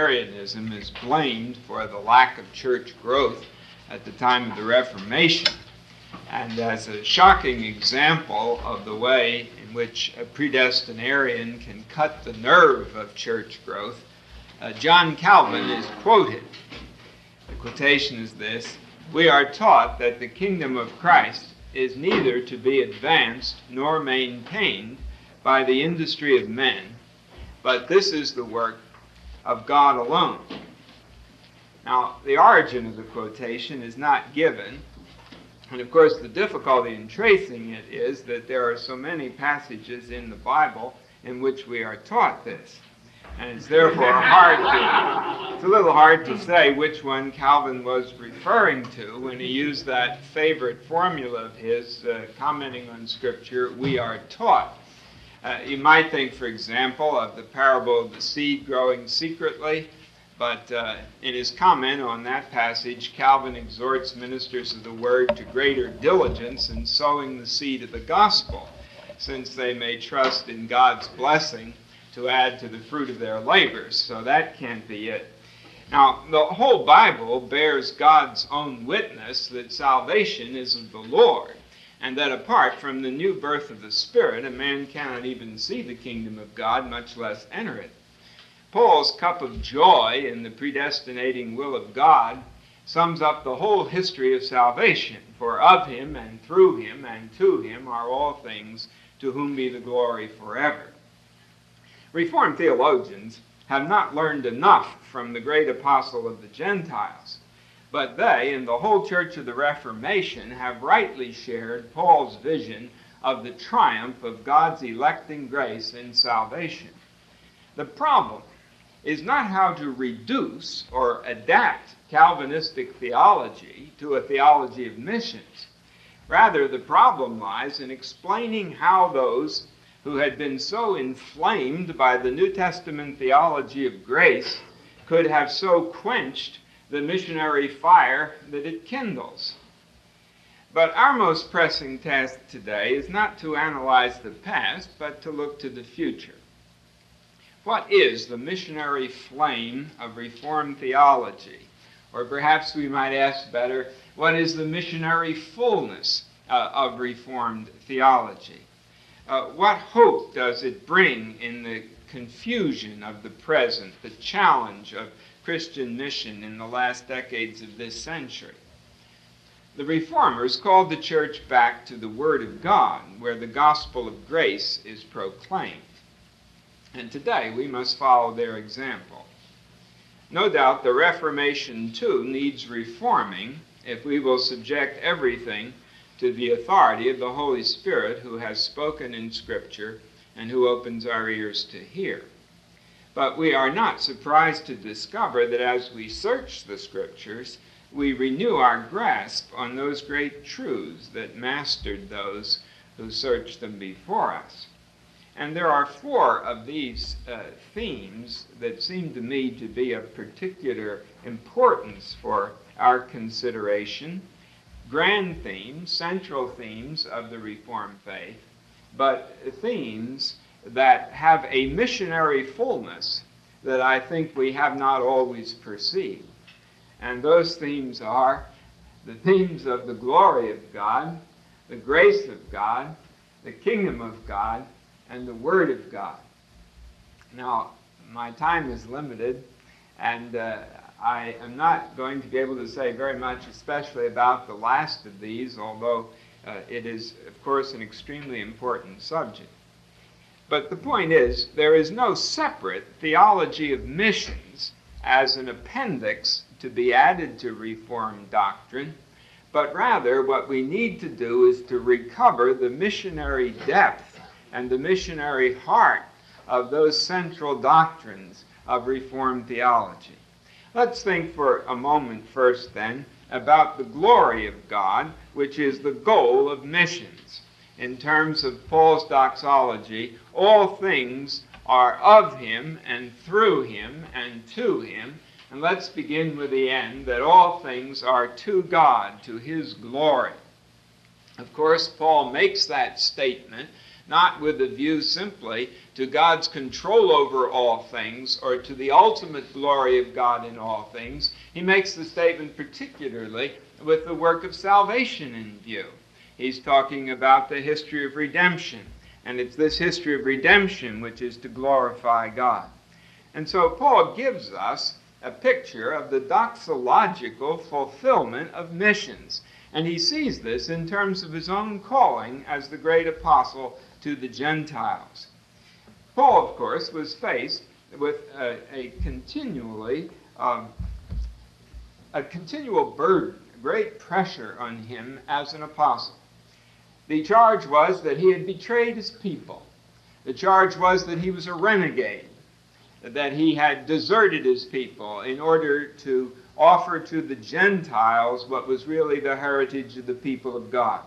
Predestinarianism is blamed for the lack of church growth at the time of the Reformation. And as a shocking example of the way in which a predestinarian can cut the nerve of church growth, uh, John Calvin is quoted. The quotation is this We are taught that the kingdom of Christ is neither to be advanced nor maintained by the industry of men, but this is the work of God alone. Now, the origin of the quotation is not given, and of course, the difficulty in tracing it is that there are so many passages in the Bible in which we are taught this. And it's therefore hard to, it's a little hard to say which one Calvin was referring to when he used that favorite formula of his, uh, commenting on Scripture, we are taught. Uh, you might think, for example, of the parable of the seed growing secretly, but uh, in his comment on that passage, Calvin exhorts ministers of the word to greater diligence in sowing the seed of the gospel, since they may trust in God's blessing to add to the fruit of their labors. So that can't be it. Now, the whole Bible bears God's own witness that salvation is of the Lord and that apart from the new birth of the Spirit, a man cannot even see the kingdom of God, much less enter it. Paul's cup of joy in the predestinating will of God sums up the whole history of salvation. For of him, and through him, and to him are all things, to whom be the glory forever. Reformed theologians have not learned enough from the great apostle of the Gentiles but they, and the whole Church of the Reformation, have rightly shared Paul's vision of the triumph of God's electing grace in salvation. The problem is not how to reduce or adapt Calvinistic theology to a theology of missions. Rather, the problem lies in explaining how those who had been so inflamed by the New Testament theology of grace could have so quenched the missionary fire that it kindles. But our most pressing task today is not to analyze the past, but to look to the future. What is the missionary flame of Reformed theology? Or perhaps we might ask better, what is the missionary fullness uh, of Reformed theology? Uh, what hope does it bring in the confusion of the present, the challenge of Christian mission in the last decades of this century. The Reformers called the church back to the Word of God, where the gospel of grace is proclaimed. And today we must follow their example. No doubt the Reformation, too, needs reforming if we will subject everything to the authority of the Holy Spirit who has spoken in Scripture and who opens our ears to hear. But we are not surprised to discover that as we search the Scriptures, we renew our grasp on those great truths that mastered those who searched them before us. And there are four of these uh, themes that seem to me to be of particular importance for our consideration. Grand themes, central themes of the Reformed faith, but themes that have a missionary fullness that I think we have not always perceived. And those themes are the themes of the glory of God, the grace of God, the kingdom of God, and the Word of God. Now, my time is limited, and uh, I am not going to be able to say very much, especially about the last of these, although uh, it is, of course, an extremely important subject. But the point is, there is no separate theology of missions as an appendix to be added to Reformed doctrine, but rather what we need to do is to recover the missionary depth and the missionary heart of those central doctrines of Reformed theology. Let's think for a moment first, then, about the glory of God, which is the goal of missions. In terms of Paul's doxology, all things are of him and through him and to him. And let's begin with the end that all things are to God, to his glory. Of course, Paul makes that statement not with a view simply to God's control over all things or to the ultimate glory of God in all things. He makes the statement particularly with the work of salvation in view. He's talking about the history of redemption, and it's this history of redemption which is to glorify God. And so Paul gives us a picture of the doxological fulfillment of missions. And he sees this in terms of his own calling as the great apostle to the Gentiles. Paul, of course, was faced with a, a continually um, a continual burden, great pressure on him as an apostle. The charge was that he had betrayed his people. The charge was that he was a renegade, that he had deserted his people in order to offer to the Gentiles what was really the heritage of the people of God.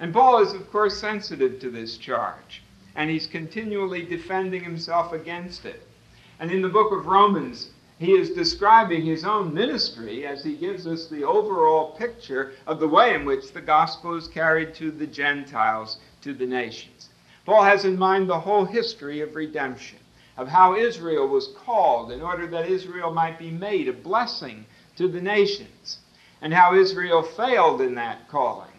And Paul is, of course, sensitive to this charge, and he's continually defending himself against it. And in the book of Romans, he is describing his own ministry as he gives us the overall picture of the way in which the gospel is carried to the Gentiles, to the nations. Paul has in mind the whole history of redemption, of how Israel was called in order that Israel might be made a blessing to the nations, and how Israel failed in that calling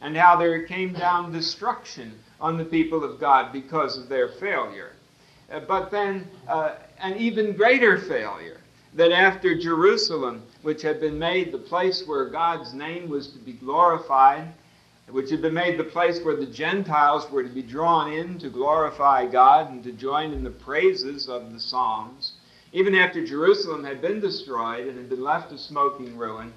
and how there came down destruction on the people of God because of their failure. Uh, but then uh, an even greater failure that after Jerusalem, which had been made the place where God's name was to be glorified, which had been made the place where the Gentiles were to be drawn in to glorify God and to join in the praises of the Psalms, even after Jerusalem had been destroyed and had been left a smoking ruin,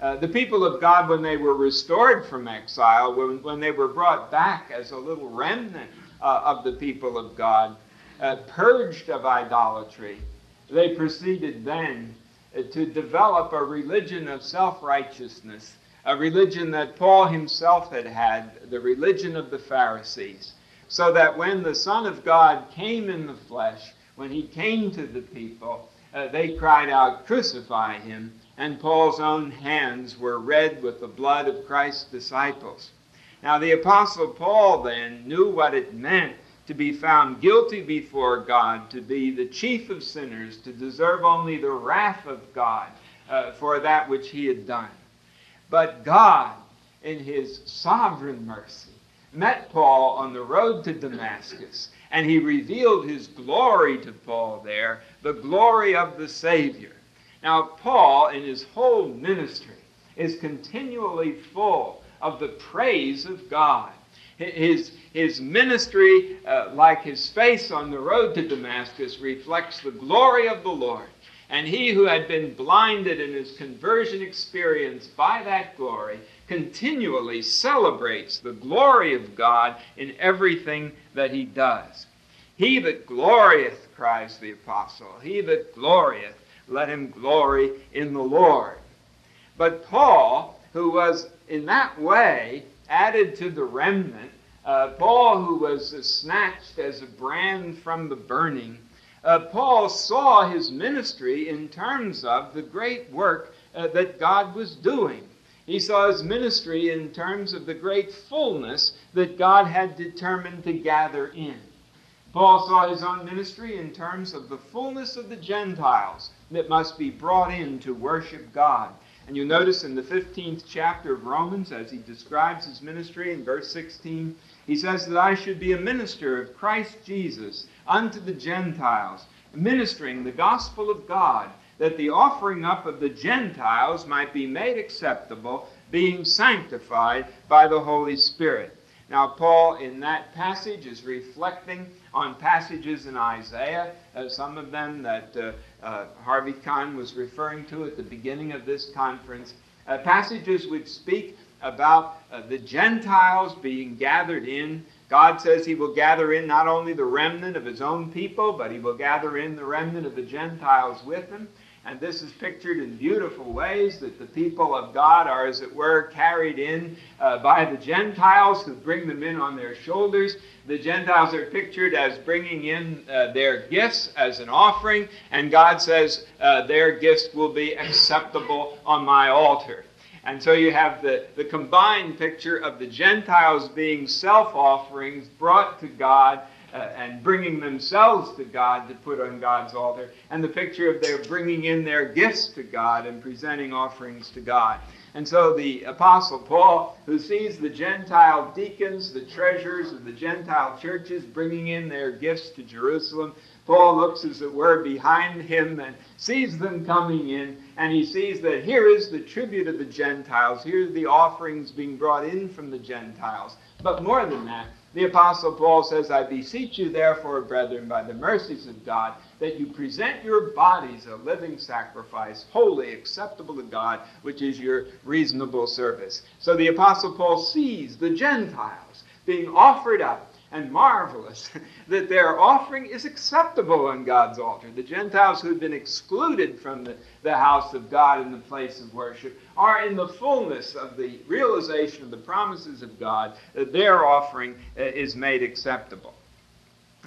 uh, the people of God, when they were restored from exile, when, when they were brought back as a little remnant uh, of the people of God, uh, purged of idolatry, they proceeded then uh, to develop a religion of self righteousness, a religion that Paul himself had had, the religion of the Pharisees. So that when the Son of God came in the flesh, when he came to the people, uh, they cried out, Crucify him and Paul's own hands were red with the blood of Christ's disciples. Now, the Apostle Paul then knew what it meant to be found guilty before God, to be the chief of sinners, to deserve only the wrath of God uh, for that which he had done. But God, in his sovereign mercy, met Paul on the road to Damascus, and he revealed his glory to Paul there, the glory of the Savior. Now, Paul, in his whole ministry, is continually full of the praise of God. His, his ministry, uh, like his face on the road to Damascus, reflects the glory of the Lord. And he who had been blinded in his conversion experience by that glory continually celebrates the glory of God in everything that he does. He that glorieth, cries the apostle, he that glorieth let him glory in the Lord. But Paul, who was in that way added to the remnant, uh, Paul, who was uh, snatched as a brand from the burning, uh, Paul saw his ministry in terms of the great work uh, that God was doing. He saw his ministry in terms of the great fullness that God had determined to gather in. Paul saw his own ministry in terms of the fullness of the Gentiles that must be brought in to worship God. And you'll notice in the 15th chapter of Romans, as he describes his ministry in verse 16, he says that I should be a minister of Christ Jesus unto the Gentiles, ministering the gospel of God, that the offering up of the Gentiles might be made acceptable, being sanctified by the Holy Spirit. Now, Paul, in that passage, is reflecting on passages in Isaiah, uh, some of them that uh, uh, Harvie Conn was referring to at the beginning of this conference, uh, passages which speak about uh, the Gentiles being gathered in God says he will gather in not only the remnant of his own people, but he will gather in the remnant of the Gentiles with him. And this is pictured in beautiful ways that the people of God are, as it were, carried in uh, by the Gentiles who bring them in on their shoulders. The Gentiles are pictured as bringing in uh, their gifts as an offering, and God says uh, their gifts will be acceptable on my altar. And so you have the, the combined picture of the Gentiles being self offerings brought to God uh, and bringing themselves to God to put on God's altar, and the picture of their bringing in their gifts to God and presenting offerings to God. And so the Apostle Paul, who sees the Gentile deacons, the treasurers of the Gentile churches, bringing in their gifts to Jerusalem, Paul looks, as it were, behind him and sees them coming in, and he sees that here is the tribute of the Gentiles. Here are the offerings being brought in from the Gentiles. But more than that, the Apostle Paul says, I beseech you, therefore, brethren, by the mercies of God, that you present your bodies a living sacrifice, holy, acceptable to God, which is your reasonable service. So the Apostle Paul sees the Gentiles being offered up and marvelous that their offering is acceptable on God's altar. The Gentiles who had been excluded from the, the house of God and the place of worship are in the fullness of the realization of the promises of God their offering uh, is made acceptable.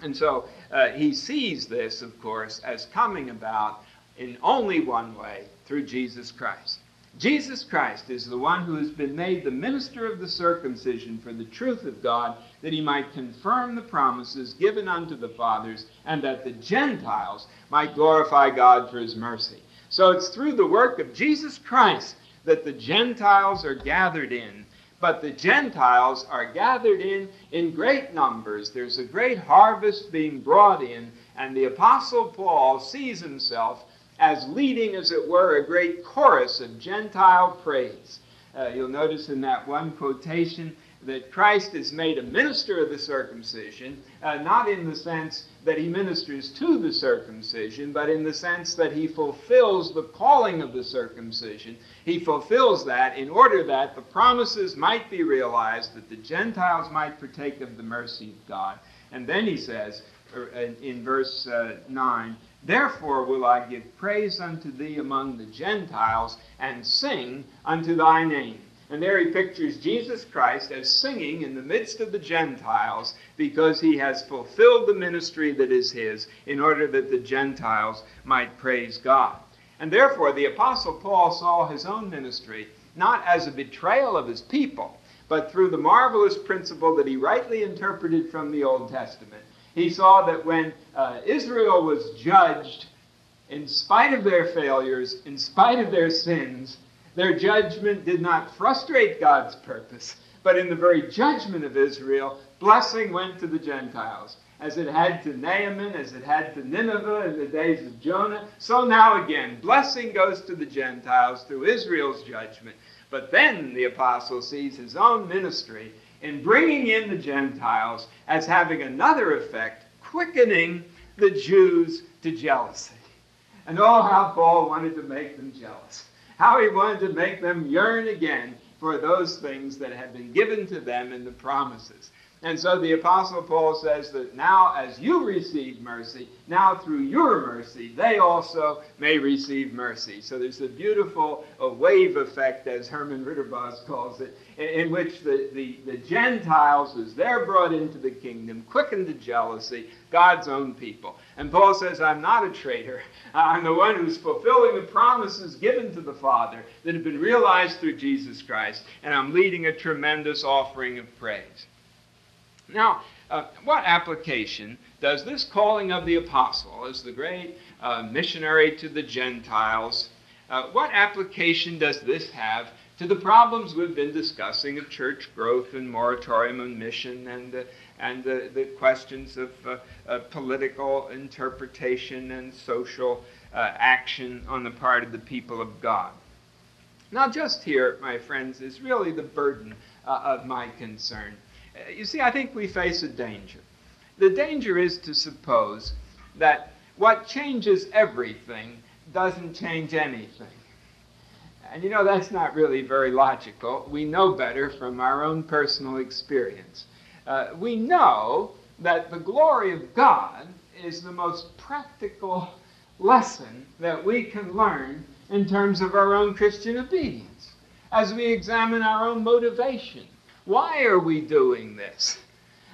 And so uh, he sees this, of course, as coming about in only one way through Jesus Christ. Jesus Christ is the one who has been made the minister of the circumcision for the truth of God, that he might confirm the promises given unto the fathers, and that the Gentiles might glorify God for his mercy. So it's through the work of Jesus Christ that the Gentiles are gathered in. But the Gentiles are gathered in in great numbers. There's a great harvest being brought in, and the Apostle Paul sees himself as leading, as it were, a great chorus of Gentile praise. Uh, you'll notice in that one quotation that Christ is made a minister of the circumcision, uh, not in the sense that he ministers to the circumcision, but in the sense that he fulfills the calling of the circumcision. He fulfills that in order that the promises might be realized, that the Gentiles might partake of the mercy of God. And then he says, uh, in verse uh, 9, Therefore will I give praise unto thee among the Gentiles, and sing unto thy name. And there he pictures Jesus Christ as singing in the midst of the Gentiles because he has fulfilled the ministry that is his in order that the Gentiles might praise God. And therefore, the Apostle Paul saw his own ministry not as a betrayal of his people, but through the marvelous principle that he rightly interpreted from the Old Testament he saw that when uh, Israel was judged, in spite of their failures, in spite of their sins, their judgment did not frustrate God's purpose, but in the very judgment of Israel, blessing went to the Gentiles. As it had to Naaman, as it had to Nineveh in the days of Jonah, so now again, blessing goes to the Gentiles through Israel's judgment. But then the apostle sees his own ministry in bringing in the Gentiles as having another effect, quickening the Jews to jealousy. And oh, how Paul wanted to make them jealous. How he wanted to make them yearn again for those things that had been given to them in the promises. And so the Apostle Paul says that now, as you receive mercy, now through your mercy, they also may receive mercy. So there's a beautiful a wave effect, as Herman Ridderbos calls it, in, which the, the, the Gentiles, as they're brought into the kingdom, quicken to jealousy, God's own people. And Paul says, I'm not a traitor. I'm the one who's fulfilling the promises given to the Father that have been realized through Jesus Christ, and I'm leading a tremendous offering of praise. Now, uh, what application does this calling of the apostle as the great uh, missionary to the Gentiles, uh, what application does this have to the problems we've been discussing of church growth and moratorium and mission and, uh, and the questions of uh, uh, political interpretation and social action on the part of the people of God? Now, just here, my friends, is really the burden of my concern. You see, I think we face a danger. The danger is to suppose that what changes everything doesn't change anything. And you know, that's not really very logical. We know better from our own personal experience. uh, we know that the glory of God is the most practical lesson that we can learn in terms of our own Christian obedience as we examine our own motivation. Why are we doing this?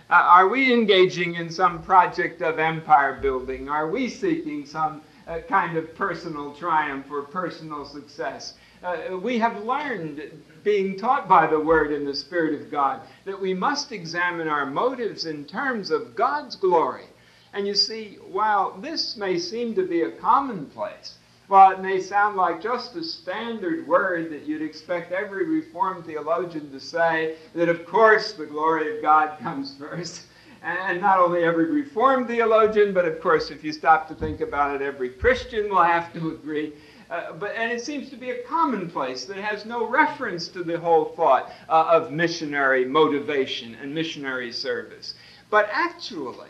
Uh, are we engaging in some project of empire building? Are we seeking some uh, kind of personal triumph or personal success? Uh, we have learned, being taught by the Word and the Spirit of God, that we must examine our motives in terms of God's glory. And you see, while this may seem to be a commonplace, while it may sound like just a standard word that you'd expect every Reformed theologian to say, that of course the glory of God comes first, and not only every Reformed theologian, but of course, if you stop to think about it, every Christian will have to agree. Uh, but and it seems to be a commonplace that has no reference to the whole thought uh, of missionary motivation and missionary service. But actually,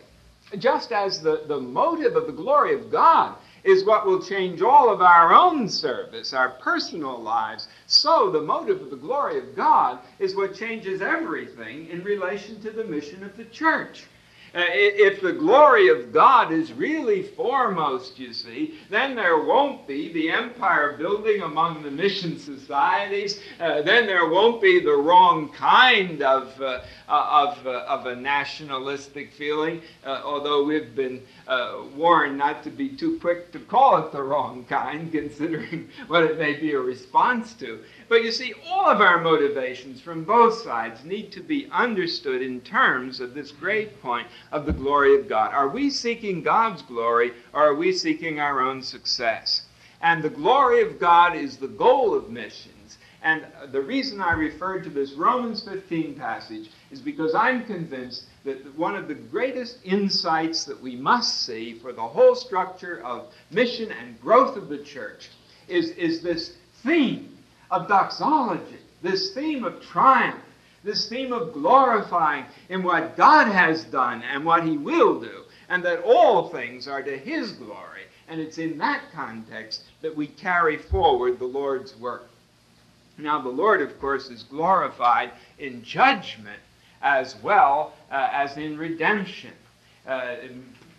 just as the, the motive of the glory of God is what will change all of our own service, our personal lives. So, the motive of the glory of God is what changes everything in relation to the mission of the church. Uh, if the glory of God is really foremost, you see, then there won't be the empire building among the mission societies. Uh, then there won't be the wrong kind of, uh, uh of, uh, of a nationalistic feeling, uh, although we've been warned not to be too quick to call it the wrong kind, considering what it may be a response to. But you see, all of our motivations from both sides need to be understood in terms of this great point of the glory of God. Are we seeking God's glory or are we seeking our own success? And the glory of God is the goal of missions. And the reason I referred to this Romans 15 passage is because I'm convinced that one of the greatest insights that we must see for the whole structure of mission and growth of the church is, is this theme of doxology, this theme of triumph, this theme of glorifying in what God has done and what He will do, and that all things are to His glory. And it's in that context that we carry forward the Lord's work. Now, the Lord, of course, is glorified in judgment as well uh, as in redemption. Uh,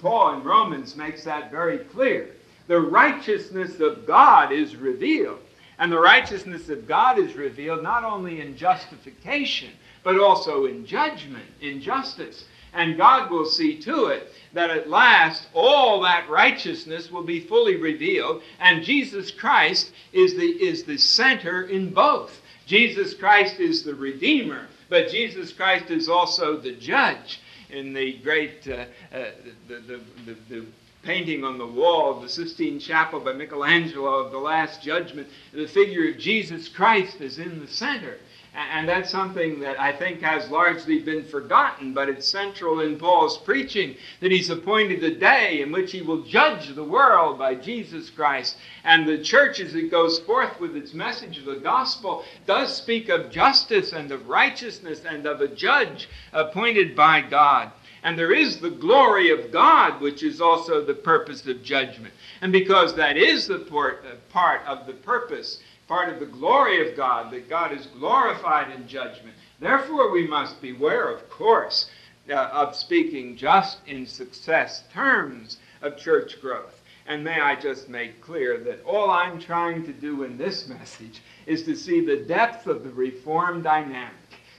Paul in Romans makes that very clear. The righteousness of God is revealed and the righteousness of God is revealed not only in justification, but also in judgment, in justice. And God will see to it that at last all that righteousness will be fully revealed, and Jesus Christ is the, is the center in both. Jesus Christ is the Redeemer, but Jesus Christ is also the judge. In the great, uh, uh, the, the, the, the painting on the wall of the Sistine Chapel by Michelangelo of the Last Judgment, the figure of Jesus Christ is in the center. And that's something that I think has largely been forgotten, but it's central in Paul's preaching that he's appointed a day in which he will judge the world by Jesus Christ. And the church, as it goes forth with its message of the gospel, does speak of justice and of righteousness and of a judge appointed by God. And there is the glory of God, which is also the purpose of judgment. And because that is the part, uh, part of the purpose, part of the glory of God, that God is glorified in judgment, therefore we must beware, of course, uh, of speaking just in success terms of church growth. And may I just make clear that all I'm trying to do in this message is to see the depth of the reform dynamic.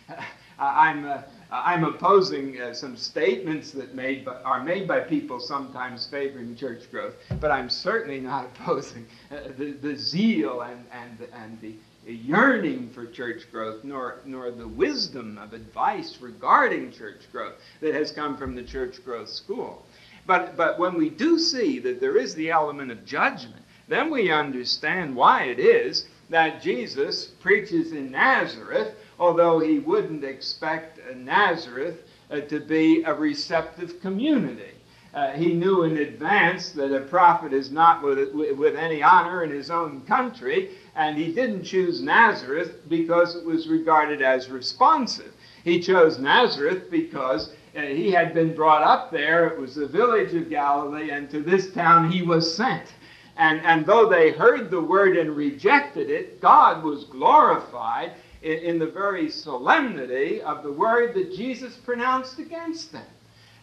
I'm, uh, I'm opposing uh, some statements that made by, are made by people sometimes favoring church growth, but I'm certainly not opposing uh, the, the zeal and, and, and the yearning for church growth, nor, nor the wisdom of advice regarding church growth that has come from the church growth school. But, but when we do see that there is the element of judgment, then we understand why it is that Jesus preaches in Nazareth although he wouldn't expect Nazareth uh, to be a receptive community. Uh, he knew in advance that a prophet is not with, with any honor in his own country, and he didn't choose Nazareth because it was regarded as responsive. He chose Nazareth because uh, he had been brought up there. It was the village of Galilee, and to this town he was sent. And, and though they heard the word and rejected it, God was glorified in, in the very solemnity of the word that Jesus pronounced against them.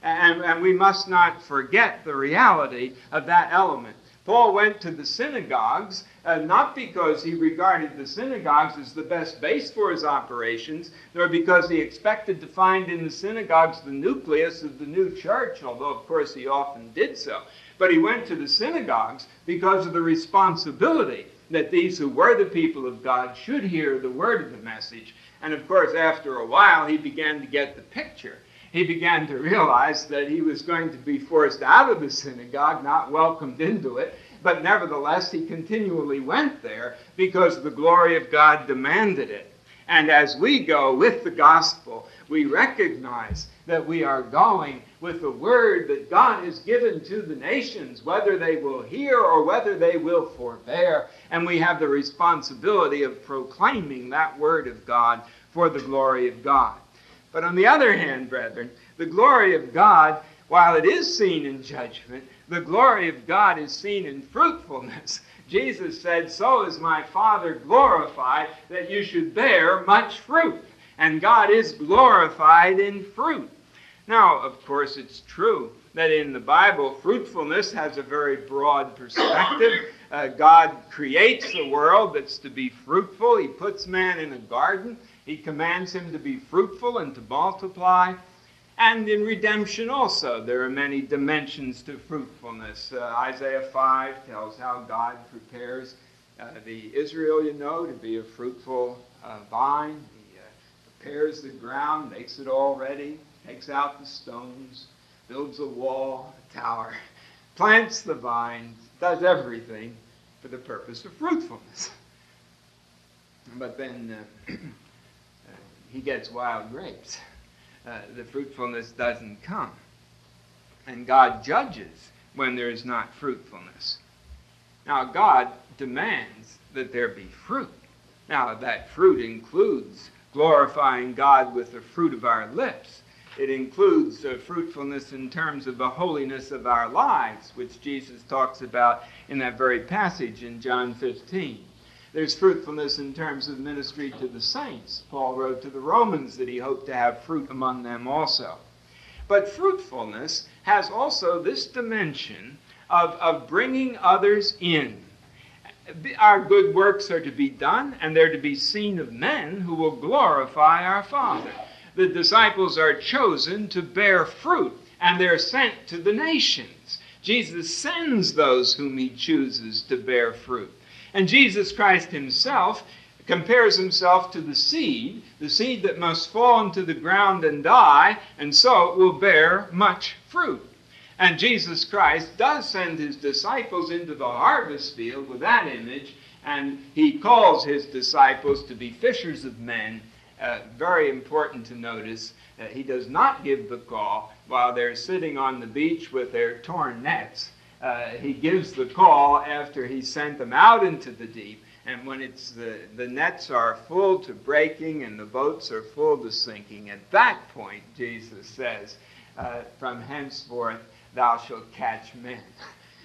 And, and, we must not forget the reality of that element. Paul went to the synagogues uh, not because he regarded the synagogues as the best base for his operations, nor because he expected to find in the synagogues the nucleus of the new church, although, of course, he often did so. But he went to the synagogues because of the responsibility that these who were the people of God should hear the word of the message. And of course, after a while, he began to get the picture. He began to realize that he was going to be forced out of the synagogue, not welcomed into it, but nevertheless, he continually went there because the glory of God demanded it. And as we go with the gospel, we recognize that we are going with the word that God has given to the nations, whether they will hear or whether they will forbear. And we have the responsibility of proclaiming that word of God for the glory of God. But on the other hand, brethren, the glory of God, while it is seen in judgment, the glory of God is seen in fruitfulness. Jesus said, So is my Father glorified that you should bear much fruit. And God is glorified in fruit. Now, of course, it's true that in the Bible, fruitfulness has a very broad perspective. Uh, God creates a world that's to be fruitful. He puts man in a garden. He commands him to be fruitful and to multiply. And in redemption also, there are many dimensions to fruitfulness. Uh, Isaiah 5 tells how God prepares uh, the Israel, you know, to be a fruitful uh, vine. He uh, prepares the ground, makes it all ready, takes out the stones, builds a wall, a tower, plants the vine, does everything for the purpose of fruitfulness. But then uh, he gets wild grapes. Uh, the fruitfulness doesn't come. And God judges when there is not fruitfulness. Now, God demands that there be fruit. Now, that fruit includes glorifying God with the fruit of our lips. It includes uh, fruitfulness in terms of the holiness of our lives, which Jesus talks about in that very passage in John 15. There's fruitfulness in terms of ministry to the saints. Paul wrote to the Romans that he hoped to have fruit among them also. But fruitfulness has also this dimension of, of bringing others in. Our good works are to be done, and they're to be seen of men who will glorify our Father. The disciples are chosen to bear fruit, and they're sent to the nations. Jesus sends those whom he chooses to bear fruit. And Jesus Christ himself compares himself to the seed, the seed that must fall into the ground and die, and so it will bear much fruit. And Jesus Christ does send his disciples into the harvest field with that image, and he calls his disciples to be fishers of men. Uh, very important to notice. Uh, he does not give the call while they're sitting on the beach with their torn nets uh, he gives the call after he sent them out into the deep. And when it's the, the nets are full to breaking and the boats are full to sinking, at that point, Jesus says, uh, From henceforth thou shalt catch men.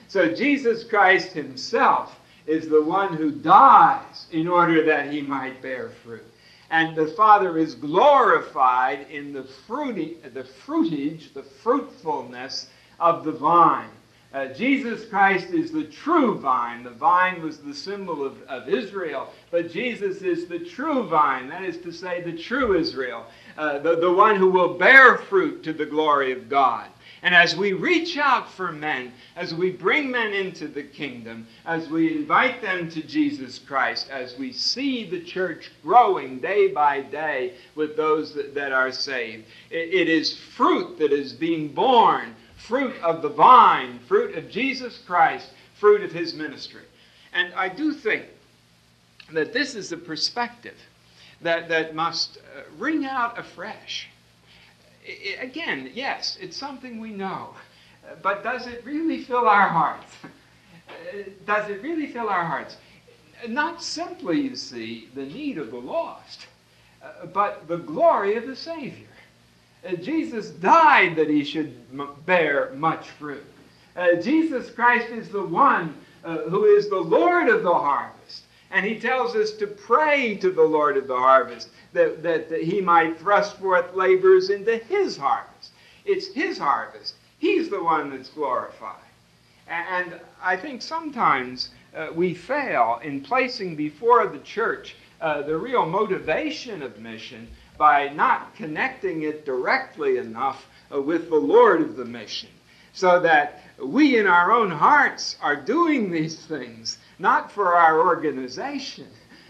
So Jesus Christ himself is the one who dies in order that he might bear fruit. And the Father is glorified in the, fruity, the fruitage, the fruitfulness of the vine. Uh, Jesus Christ is the true vine. The vine was the symbol of, of Israel, but Jesus is the true vine, that is to say, the true Israel, uh, the, the one who will bear fruit to the glory of God. And as we reach out for men, as we bring men into the kingdom, as we invite them to Jesus Christ, as we see the church growing day by day with those that, that are saved, it, it is fruit that is being born fruit of the vine, fruit of Jesus Christ, fruit of his ministry. And I do think that this is a perspective that, that must uh, ring out afresh. I, again, yes, it's something we know, but does it really fill our hearts? does it really fill our hearts? Not simply, you see, the need of the lost, uh, but the glory of the Savior. Uh, Jesus died that he should bear much fruit. Uh, Jesus Christ is the one uh, who is the Lord of the harvest. And he tells us to pray to the Lord of the harvest that, that, that he might thrust forth laborers into his harvest. It's his harvest. He's the one that's glorified. And I think sometimes uh, we fail in placing before the church uh, the real motivation of mission by not connecting it directly enough uh, with the Lord of the mission. So that we in our own hearts are doing these things, not for our organization,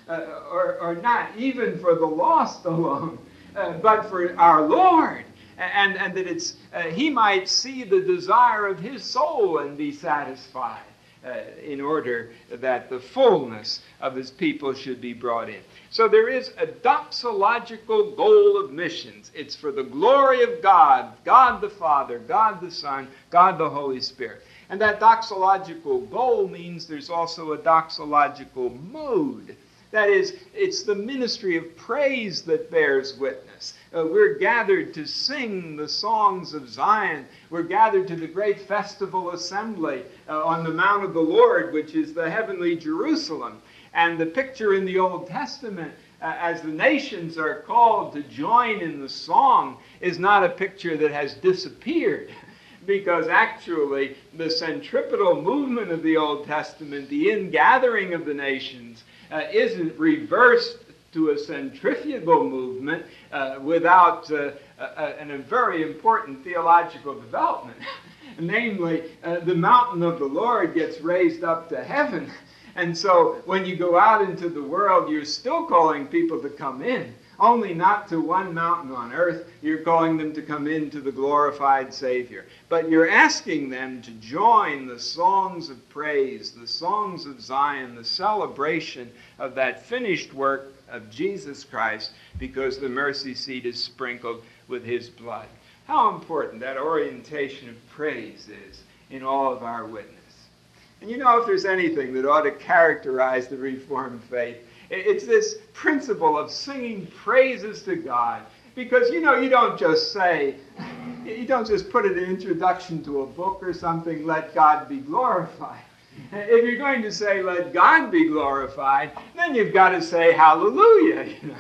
uh, or, or, not even for the lost alone, uh, but for our Lord and, and that it's, uh, he might see the desire of his soul and be satisfied uh, in order that the fullness of his people should be brought in. So there is a doxological goal of missions. It's for the glory of God, God the Father, God the Son, God the Holy Spirit. And that doxological goal means there's also a doxological mode. That is, it's the ministry of praise that bears witness. Uh, we're gathered to sing the songs of Zion. We're gathered to the great festival assembly uh, on the Mount of the Lord, which is the heavenly Jerusalem. And the picture in the Old Testament, uh, as the nations are called to join in the song, is not a picture that has disappeared. Because actually, the centripetal movement of the Old Testament, the ingathering of the nations, uh, isn't reversed to a centrifugal movement uh, without uh, a, a, very important theological development. Namely, uh, the mountain of the Lord gets raised up to heaven. And so when you go out into the world, you're still calling people to come in only not to one mountain on earth. You're calling them to come into the glorified Savior. But you're asking them to join the songs of praise, the songs of Zion, the celebration of that finished work of Jesus Christ, because the mercy seat is sprinkled with his blood. How important that orientation of praise is in all of our witness. And you know, if there's anything that ought to characterize the Reformed faith, it's this principle of singing praises to God. Because, you know, you don't just say, you don't just put an introduction to a book or something, let God be glorified. If you're going to say, let God be glorified, then you've got to say hallelujah, you know.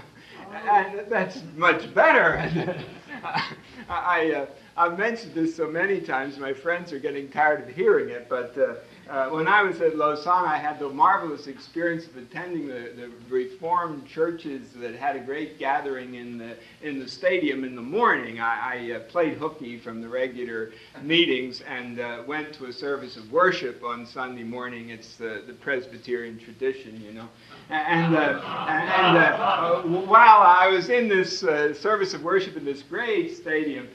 And that's much better. I, uh, I've mentioned this so many times, my friends are getting tired of hearing it, but uh, uh, when I was at Lausanne, I had the marvelous experience of attending the, the Reformed churches that had a great gathering in the, in the stadium in the morning. I, I uh, played hooky from the regular meetings and uh, went to a service of worship on Sunday morning. It's the, the Presbyterian tradition, you know. And, uh, and uh, while I was in this uh, service of worship in this great stadium,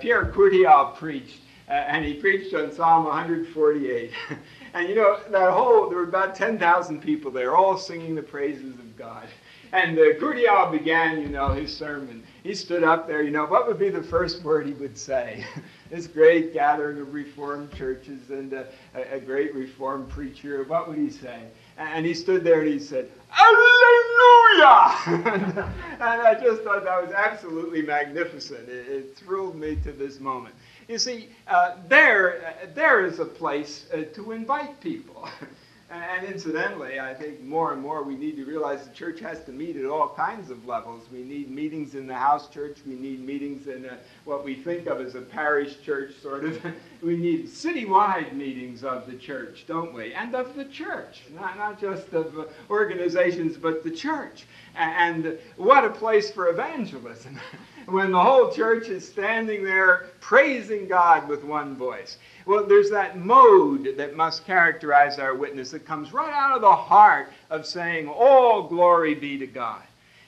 Pierre Courthial preached. Uh, and he preached on Psalm 148. and you know, that whole, there were about 10,000 people there, all singing the praises of God. And uh, Courthial began, you know, his sermon. He stood up there, you know, what would be the first word he would say? this great gathering of Reformed churches and uh, a, a, great Reformed preacher, what would he say? And he stood there and he said, Hallelujah! and, and I just thought that was absolutely magnificent. It, it thrilled me to this moment. You see, uh, there, uh, there is a place uh, to invite people. and incidentally, I think more and more we need to realize the church has to meet at all kinds of levels. We need meetings in the house church. We need meetings in a, what we think of as a parish church, sort of. we need citywide meetings of the church, don't we? And of the church, not, not just of uh, organizations, but the church. And what a place for evangelism when the whole church is standing there praising God with one voice. Well, there's that mode that must characterize our witness that comes right out of the heart of saying, All glory be to God.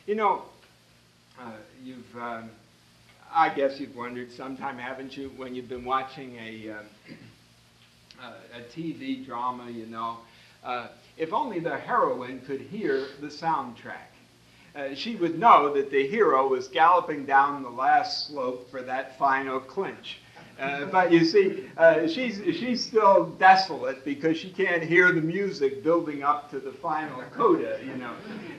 You know, uh, you've, um, I guess you've wondered sometime, haven't you, when you've been watching a, uh, a TV drama, you know, uh, if only the heroine could hear the soundtrack uh, she would know that the hero was galloping down the last slope for that final clinch. Uh, but you see, uh, she's, she's still desolate because she can't hear the music building up to the final coda, you know.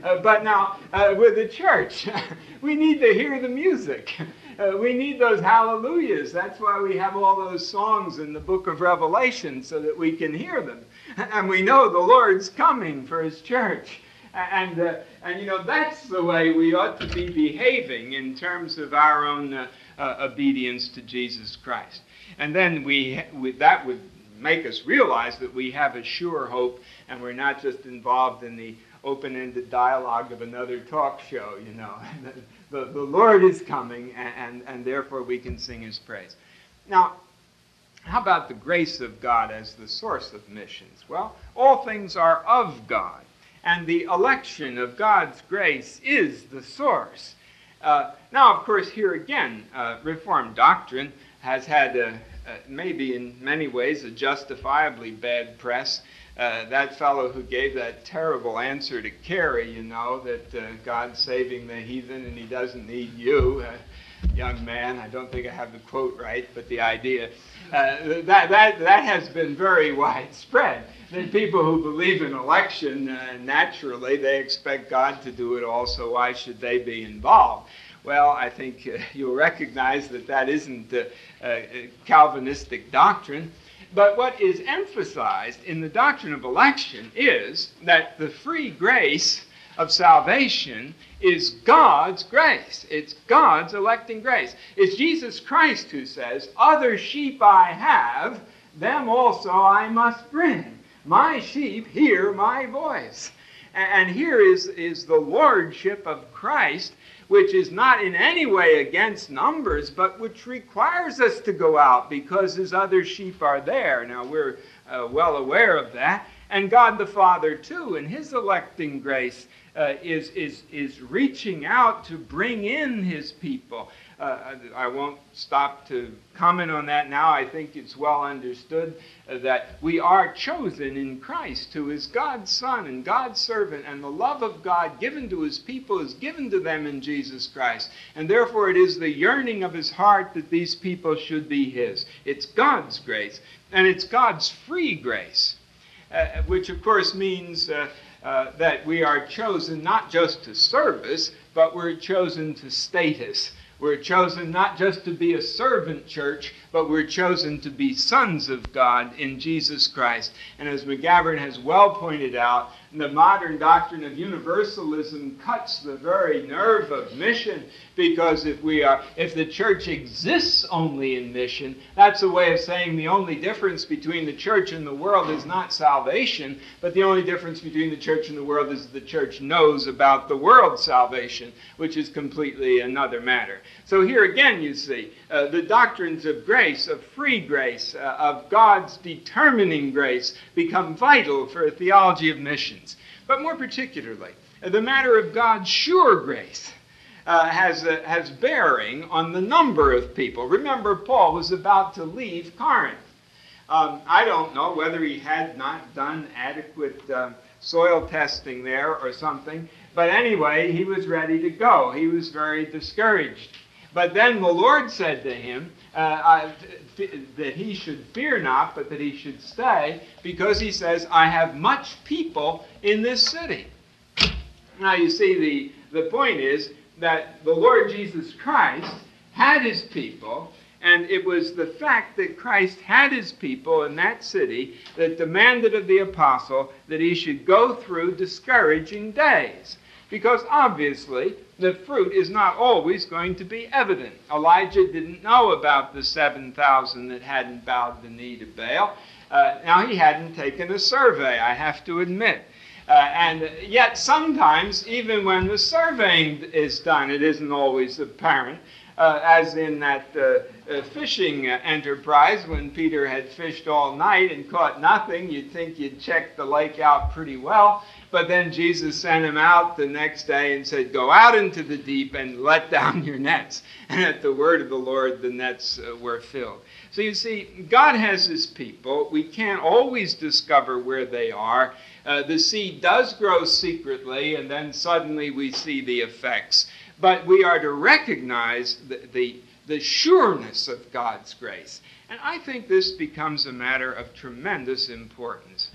Uh, but now, uh, with the church, we need to hear the music. Uh, we need those hallelujahs. That's why we have all those songs in the book of Revelation so that we can hear them. And we know the Lord's coming for his church. And, uh, and you know, that's the way we ought to be behaving in terms of our own uh, uh, obedience to Jesus Christ. And then we, we, that would make us realize that we have a sure hope and we're not just involved in the open ended dialogue of another talk show, you know. the, the Lord is coming, and, and, and therefore we can sing his praise. Now, how about the grace of God as the source of missions? Well, all things are of God, and the election of God's grace is the source. Uh, now, of course, here again, uh, Reformed doctrine has had, a, a, maybe in many ways, a justifiably bad press. Uh, that fellow who gave that terrible answer to Carey, you know, that uh, God's saving the heathen and he doesn't need you. Uh, young man, I don't think I have the quote right, but the idea. Uh, that, that, that has been very widespread. That people who believe in election, uh, naturally, they expect God to do it all, so why should they be involved? Well, I think uh, you'll recognize that that isn't Calvinistic doctrine. But what is emphasized in the doctrine of election is that the free grace of salvation is God's grace. It's God's electing grace. It's Jesus Christ who says, Other sheep I have, them also I must bring. My sheep hear my voice. And here is, is the lordship of Christ, which is not in any way against numbers, but which requires us to go out because his other sheep are there. Now, we're uh, well aware of that. And God the Father, too, in his electing grace, uh, is, is, is reaching out to bring in his people. Uh, I won't stop to comment on that now. I think it's well understood uh, that we are chosen in Christ, who is God's Son and God's servant, and the love of God given to his people is given to them in Jesus Christ. And therefore, it is the yearning of his heart that these people should be his. It's God's grace, and it's God's free grace, uh, which of course means uh, uh, that we are chosen not just to service, but we're chosen to status. We're chosen not just to be a servant church, but we're chosen to be sons of God in Jesus Christ. And as McGavran has well pointed out, the modern doctrine of universalism cuts the very nerve of mission because if we are if the church exists only in mission that's a way of saying the only difference between the church and the world is not salvation but the only difference between the church and the world is the church knows about the world's salvation which is completely another matter. So here again you see uh, the doctrines of grace of free grace uh, of god's determining grace become vital for a theology of mission but more particularly, the matter of God's sure grace uh, has, uh, has bearing on the number of people. Remember, Paul was about to leave Corinth. Um, I don't know whether he had not done adequate uh, soil testing there or something, but anyway, he was ready to go. He was very discouraged. But then the Lord said to him uh, that he should fear not, but that he should stay, because he says, I have much people in this city. Now, you see, the, the point is that the Lord Jesus Christ had his people, and it was the fact that Christ had his people in that city that demanded of the apostle that he should go through discouraging days. Because obviously, the fruit is not always going to be evident. Elijah didn't know about the 7,000 that hadn't bowed the knee to Baal. Uh, now, he hadn't taken a survey, I have to admit. Uh, and yet, sometimes, even when the surveying is done, it isn't always apparent. Uh, as in that uh, uh, fishing enterprise when Peter had fished all night and caught nothing, you'd think you'd checked the lake out pretty well. But then Jesus sent him out the next day and said, Go out into the deep and let down your nets. And at the word of the Lord, the nets uh, were filled. So you see, God has his people. We can't always discover where they are. Uh, the seed does grow secretly, and then suddenly we see the effects. But we are to recognize the, the, the sureness of God's grace. And I think this becomes a matter of tremendous importance.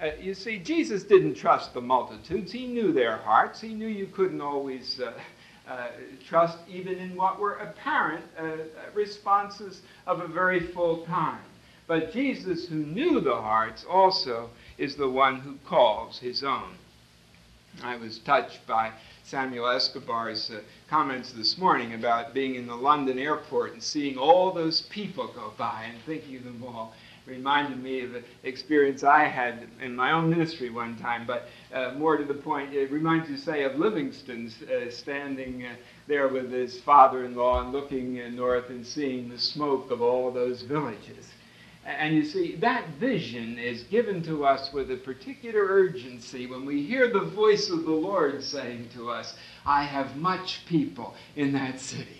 Uh, you see, Jesus didn't trust the multitudes. He knew their hearts. He knew you couldn't always uh, uh, trust even in what were apparent uh, responses of a very full time. But Jesus, who knew the hearts, also is the one who calls his own. I was touched by Samuel Escobar's uh, comments this morning about being in the London airport and seeing all those people go by and thinking of them all. Reminded me of an experience I had in my own ministry one time, but uh, more to the point, it reminds you, say, of Livingstone uh, standing uh, there with his father in law and looking uh, north and seeing the smoke of all those villages. And you see, that vision is given to us with a particular urgency when we hear the voice of the Lord saying to us, I have much people in that city.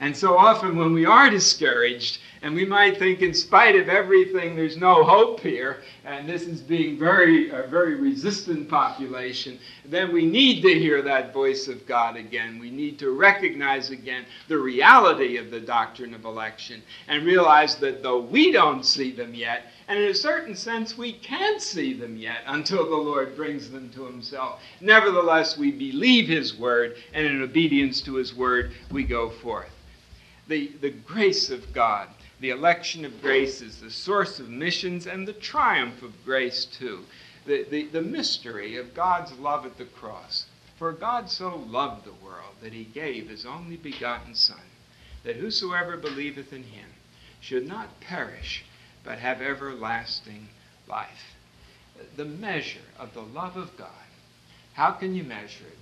And so often when we are discouraged, and we might think, in spite of everything, there's no hope here, and this is being very, a very resistant population, then we need to hear that voice of God again. We need to recognize again the reality of the doctrine of election and realize that though we don't see them yet, and in a certain sense, we can't see them yet until the Lord brings them to Himself. Nevertheless, we believe His word, and in obedience to His word, we go forth. The, the grace of God the election of grace is the source of missions and the triumph of grace, too. The, the, the mystery of God's love at the cross. For God so loved the world that he gave his only begotten Son, that whosoever believeth in him should not perish, but have everlasting life. The measure of the love of God. How can you measure it?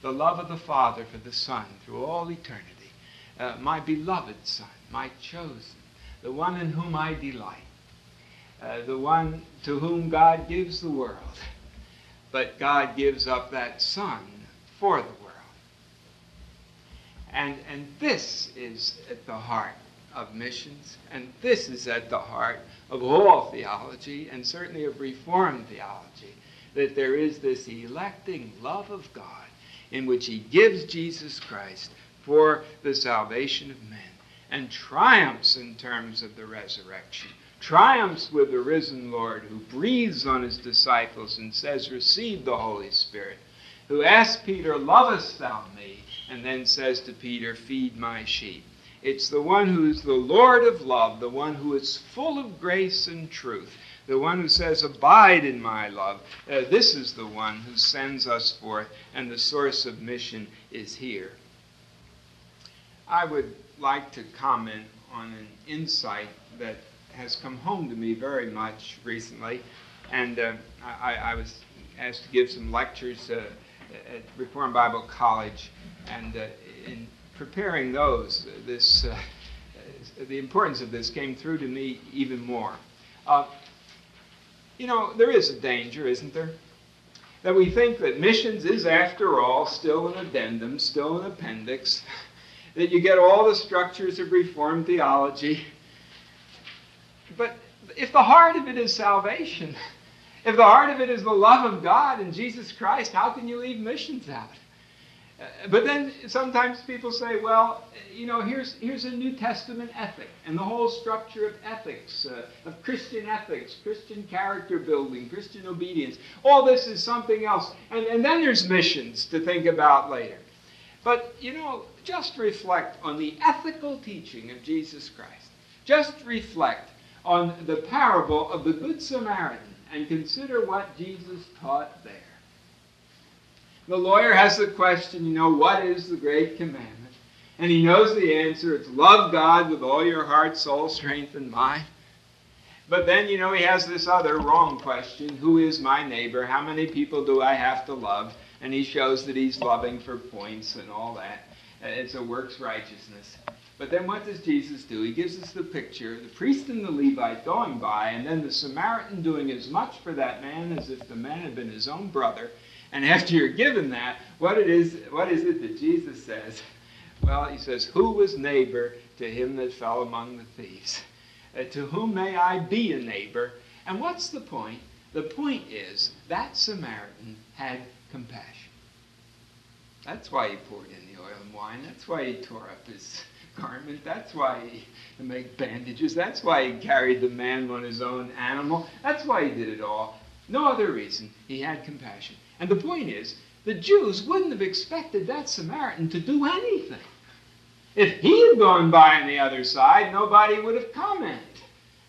The love of the Father for the Son through all eternity. Uh, my beloved Son, my chosen the one in whom I delight, uh, the one to whom God gives the world. But God gives up that Son for the world. And, and this is at the heart of missions, and this is at the heart of all theology, and certainly of Reformed theology, that there is this electing love of God in which He gives Jesus Christ for the salvation of men and triumphs in terms of the resurrection. Triumphs with the risen Lord who breathes on his disciples and says, Receive the Holy Spirit. Who asks Peter, Lovest thou me? And then says to Peter, Feed my sheep. It's the one who's the Lord of love, the one who is full of grace and truth, the one who says, Abide in my love. Uh, this is the one who sends us forth, and the source of mission is here. I would like to comment on an insight that has come home to me very much recently. And uh, I, I, was asked to give some lectures uh, at Reformed Bible College. And uh, in preparing those, this, uh, the importance of this came through to me even more. Uh, you know, there is a danger, isn't there? That we think that missions is, after all, still an addendum, still an appendix that you get all the structures of Reformed theology. But if the heart of it is salvation, if the heart of it is the love of God and Jesus Christ, how can you leave missions out? Uh, but then sometimes people say, well, you know, here's, here's a New Testament ethic and the whole structure of ethics, uh, of Christian ethics, Christian character building, Christian obedience. All this is something else. And, and then there's missions to think about later. But, you know, just reflect on the ethical teaching of Jesus Christ. Just reflect on the parable of the Good Samaritan and consider what Jesus taught there. The lawyer has the question, you know, what is the great commandment? And he knows the answer. It's love God with all your heart, soul, strength, and mind. But then, you know, he has this other wrong question Who is my neighbor? How many people do I have to love? And he shows that he's loving for points and all that. It's a works righteousness. But then what does Jesus do? He gives us the picture the priest and the Levite going by, and then the Samaritan doing as much for that man as if the man had been his own brother. And after you're given that, what it is, what is it that Jesus says? Well, he says, Who was neighbor to him that fell among the thieves? Uh, to whom may I be a neighbor? And what's the point? The point is that Samaritan had compassion. That's why he poured in the oil and wine. That's why he tore up his garment. That's why he made bandages. That's why he carried the man on his own animal. That's why he did it all. No other reason. He had compassion. And the point is, the Jews wouldn't have expected that Samaritan to do anything. If he had gone by on the other side, nobody would have commented.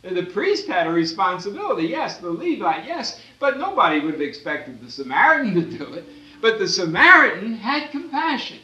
Uh, the priest had a responsibility, yes, the Levite, yes, but nobody would have expected the Samaritan to do it. But the Samaritan had compassion.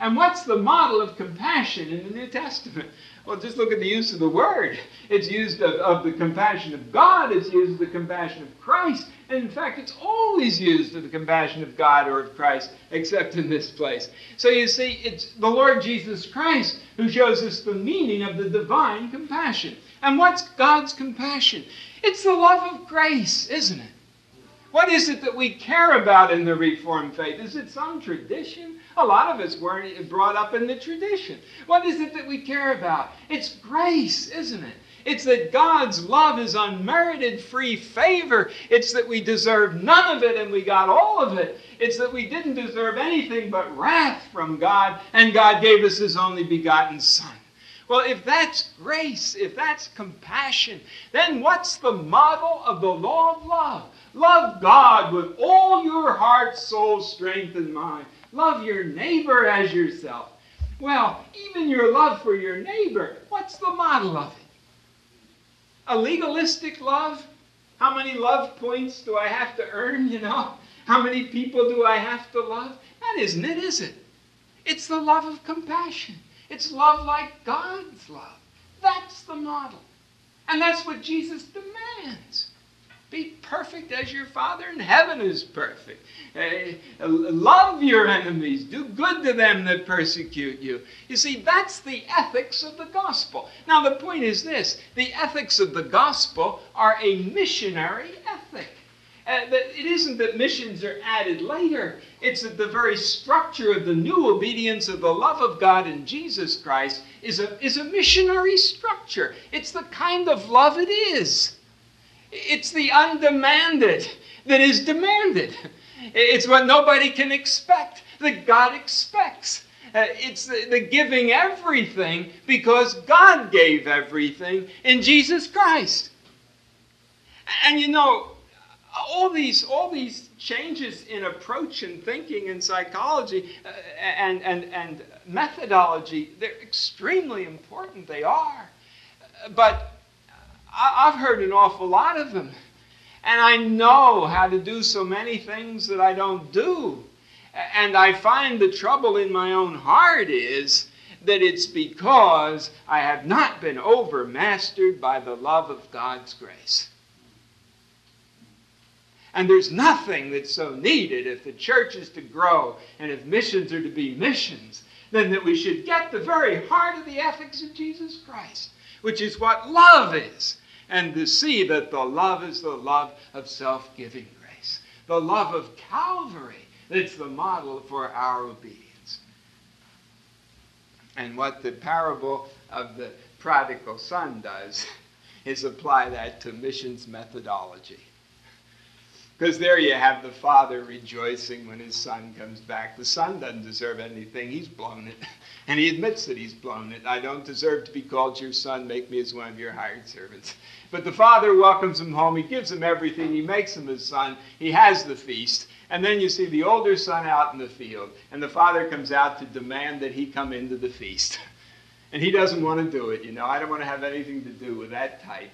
And what's the model of compassion in the New Testament? Well, just look at the use of the word. It's used of, of the compassion of God, it's used of the compassion of Christ. And in fact, it's always used of the compassion of God or of Christ, except in this place. So you see, it's the Lord Jesus Christ who shows us the meaning of the divine compassion. And what's God's compassion? It's the love of grace, isn't it? What is it that we care about in the Reformed faith? Is it some tradition? A lot of us weren't brought up in the tradition. What is it that we care about? It's grace, isn't it? It's that God's love is unmerited free favor. It's that we deserve none of it and we got all of it. It's that we didn't deserve anything but wrath from God and God gave us His only begotten Son. Well, if that's grace, if that's compassion, then what's the model of the law of love? Love God with all your heart, soul, strength, and mind. Love your neighbor as yourself. Well, even your love for your neighbor, what's the model of it? A legalistic love? How many love points do I have to earn, you know? How many people do I have to love? That isn't it, is it? It's the love of compassion. It's love like God's love. That's the model. And that's what Jesus demands. Be perfect as your Father in heaven is perfect. Uh, love your enemies. Do good to them that persecute you. You see, that's the ethics of the gospel. Now, the point is this the ethics of the gospel are a missionary ethic. Uh, it isn't that missions are added later. It's that the very structure of the new obedience of the love of God in Jesus Christ is a, is a missionary structure. It's the kind of love it is. It's the undemanded that is demanded. It's what nobody can expect, that God expects. Uh, it's the, giving everything because God gave everything in Jesus Christ. And you know, all these, all these changes in approach and thinking and psychology uh, and, and, and methodology, they're extremely important. They are. But I've heard an awful lot of them. And I know how to do so many things that I don't do. And I find the trouble in my own heart is that it's because I have not been overmastered by the love of God's grace. And there's nothing that's so needed if the church is to grow and if missions are to be missions than that we should get the very heart of the ethics of Jesus Christ, which is what love is and to see that the love is the love of self giving grace, the love of Calvary that's the model for our obedience. And what the parable of the prodigal son does is apply that to missions methodology. Because there you have the father rejoicing when his son comes back. The son doesn't deserve anything, he's blown it. And he admits that he's blown it. I don't deserve to be called your son, make me as one of your hired servants. But the father welcomes him home, he gives him everything, he makes him his son, he has the feast. And then you see the older son out in the field, and the father comes out to demand that he come into the feast. And he doesn't want to do it, you know. I don't want to have anything to do with that type.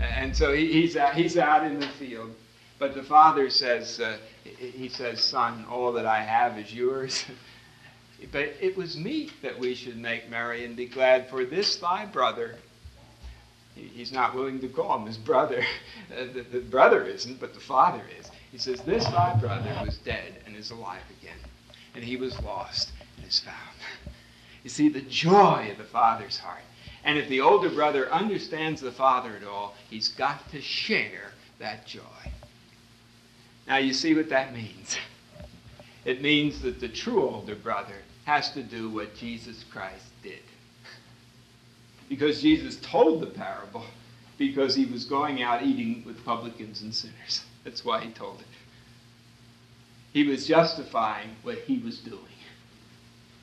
And so he, he's, out, he's out in the field. But the father says, uh, he says, son, all that I have is yours. but it was meet that we should make merry and be glad, for this thy brother, he's not willing to call him his brother. Uh, the, the brother isn't, but the father is. He says, this thy brother was dead and is alive again. And he was lost and is found. You see, the joy of the father's heart. And if the older brother understands the father at all, he's got to share that joy. Now, you see what that means. It means that the true older brother has to do what Jesus Christ did. Because Jesus told the parable because he was going out eating with publicans and sinners. That's why he told it. He was justifying what he was doing.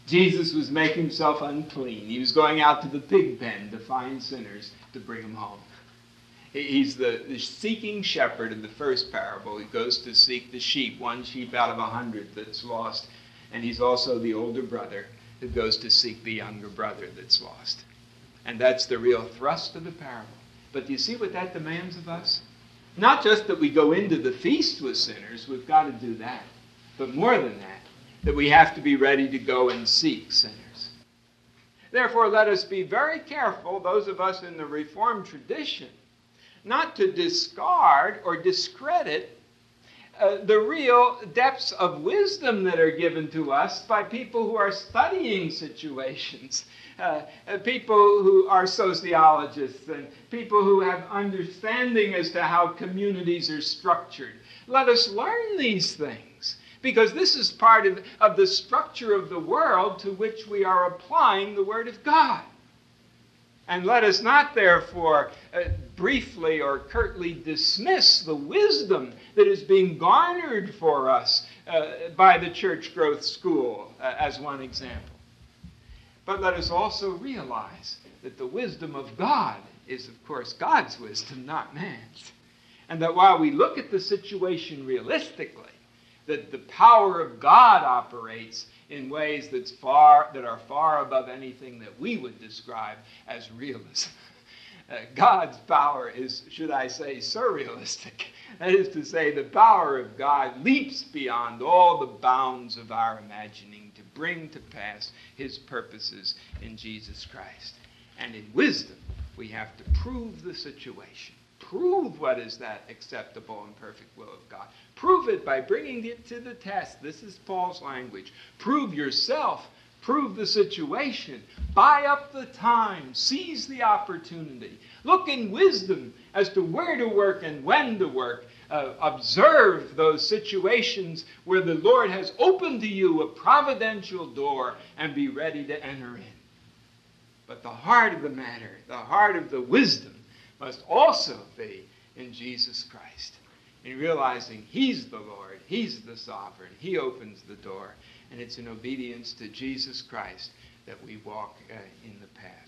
Jesus was making himself unclean. He was going out to the pig pen to find sinners to bring them home. He's the, the, seeking shepherd in the first parable. He goes to seek the sheep, one sheep out of a hundred that's lost. And he's also the older brother who goes to seek the younger brother that's lost. And that's the real thrust of the parable. But do you see what that demands of us? Not just that we go into the feast with sinners, we've got to do that. But more than that, that we have to be ready to go and seek sinners. Therefore, let us be very careful, those of us in the Reformed tradition, not to discard or discredit uh, the real depths of wisdom that are given to us by people who are studying situations, uh, uh, people who are sociologists, and people who have understanding as to how communities are structured. Let us learn these things because this is part of, of the structure of the world to which we are applying the Word of God. And let us not, therefore, uh, briefly or curtly dismiss the wisdom that is being garnered for us uh, by the Church Growth School, uh, as one example. But let us also realize that the wisdom of God is, of course, God's wisdom, not man's. And that while we look at the situation realistically, that the power of God operates in ways that's far, that are far above anything that we would describe as realism. Uh, God's power is, should I say, surrealistic. That is to say, the power of God leaps beyond all the bounds of our imagining to bring to pass his purposes in Jesus Christ. And in wisdom, we have to prove the situation prove what is that acceptable and perfect will of God. Prove it by bringing it to the test. This is Paul's language. Prove yourself. Prove the situation. Buy up the time. Seize the opportunity. Look in wisdom as to where to work and when to work. Uh, observe those situations where the Lord has opened to you a providential door and be ready to enter in. But the heart of the matter, the heart of the wisdom, must also be in Jesus Christ. In realizing He's the Lord, He's the sovereign, He opens the door, and it's in obedience to Jesus Christ that we walk uh, in the path.